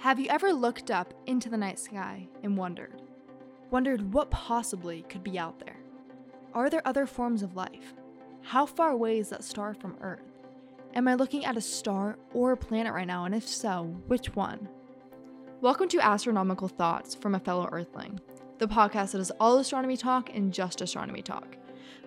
Have you ever looked up into the night sky and wondered? Wondered what possibly could be out there? Are there other forms of life? How far away is that star from Earth? Am I looking at a star or a planet right now, and if so, which one? Welcome to Astronomical Thoughts from a Fellow Earthling, the podcast that is all astronomy talk and just astronomy talk.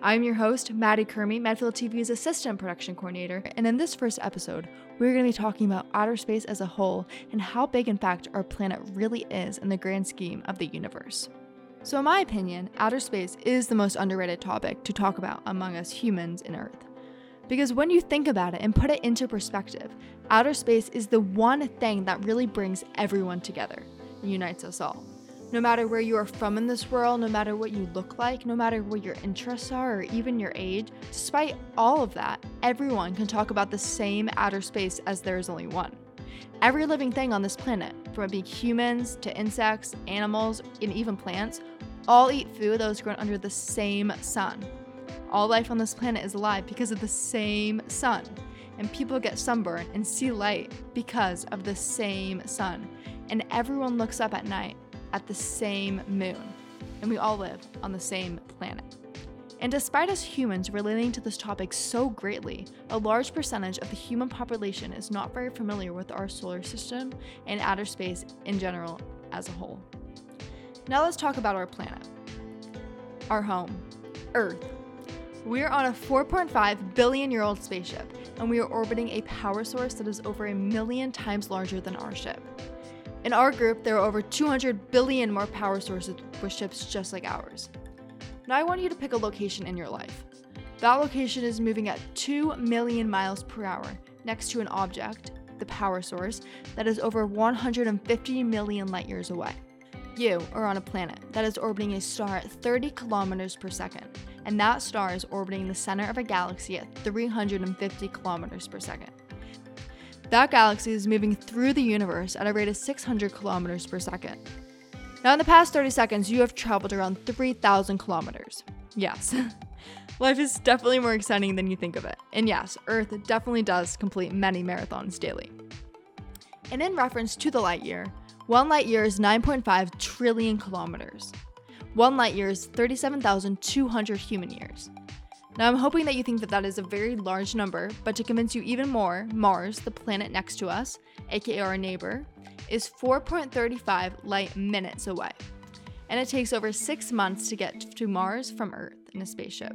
I'm your host, Maddie Kermy, Medfield TV's assistant production coordinator, and in this first episode, we're going to be talking about outer space as a whole and how big, in fact, our planet really is in the grand scheme of the universe. So, in my opinion, outer space is the most underrated topic to talk about among us humans in Earth. Because when you think about it and put it into perspective, outer space is the one thing that really brings everyone together and unites us all. No matter where you are from in this world, no matter what you look like, no matter what your interests are, or even your age, despite all of that, everyone can talk about the same outer space as there is only one. Every living thing on this planet, from it being humans to insects, animals, and even plants, all eat food that was grown under the same sun. All life on this planet is alive because of the same sun. And people get sunburned and see light because of the same sun. And everyone looks up at night at the same moon, and we all live on the same planet. And despite us humans relating to this topic so greatly, a large percentage of the human population is not very familiar with our solar system and outer space in general as a whole. Now let's talk about our planet. Our home, Earth. We are on a 4.5 billion year old spaceship, and we are orbiting a power source that is over a million times larger than our ship. In our group, there are over 200 billion more power sources with ships just like ours. Now, I want you to pick a location in your life. That location is moving at 2 million miles per hour next to an object, the power source, that is over 150 million light years away. You are on a planet that is orbiting a star at 30 kilometers per second, and that star is orbiting the center of a galaxy at 350 kilometers per second. That galaxy is moving through the universe at a rate of 600 kilometers per second. Now, in the past 30 seconds, you have traveled around 3,000 kilometers. Yes, life is definitely more exciting than you think of it. And yes, Earth definitely does complete many marathons daily. And in reference to the light year, one light year is 9.5 trillion kilometers. One light year is 37,200 human years. Now, I'm hoping that you think that that is a very large number, but to convince you even more, Mars, the planet next to us, aka our neighbor, is 4.35 light minutes away. And it takes over six months to get to Mars from Earth in a spaceship,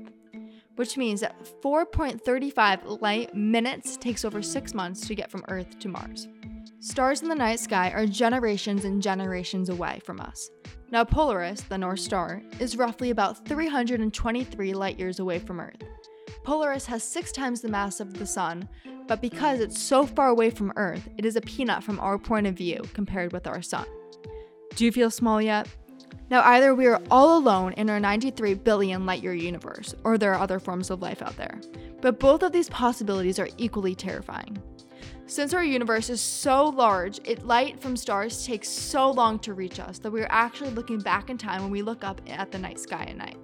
which means that 4.35 light minutes takes over six months to get from Earth to Mars. Stars in the night sky are generations and generations away from us, now, Polaris, the North Star, is roughly about 323 light years away from Earth. Polaris has six times the mass of the Sun, but because it's so far away from Earth, it is a peanut from our point of view compared with our Sun. Do you feel small yet? Now, either we are all alone in our 93 billion light year universe, or there are other forms of life out there. But both of these possibilities are equally terrifying. Since our universe is so large, it light from stars takes so long to reach us that we are actually looking back in time when we look up at the night sky at night.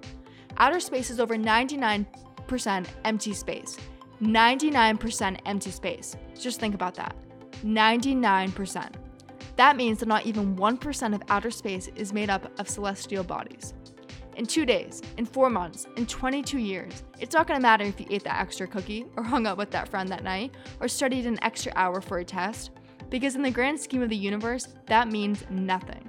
Outer space is over 99% empty space. 99% empty space. Just think about that. 99%. That means that not even 1% of outer space is made up of celestial bodies in two days, in four months, in 22 years. It's not gonna matter if you ate that extra cookie, or hung out with that friend that night, or studied an extra hour for a test, because in the grand scheme of the universe, that means nothing.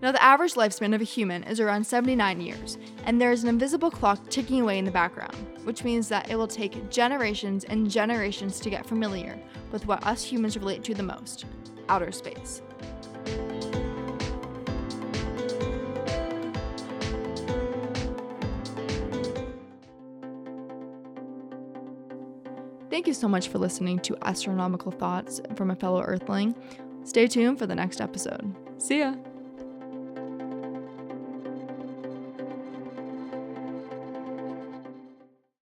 Now, the average lifespan of a human is around 79 years, and there is an invisible clock ticking away in the background, which means that it will take generations and generations to get familiar with what us humans relate to the most outer space. Thank you so much for listening to Astronomical Thoughts from a fellow Earthling. Stay tuned for the next episode. See ya!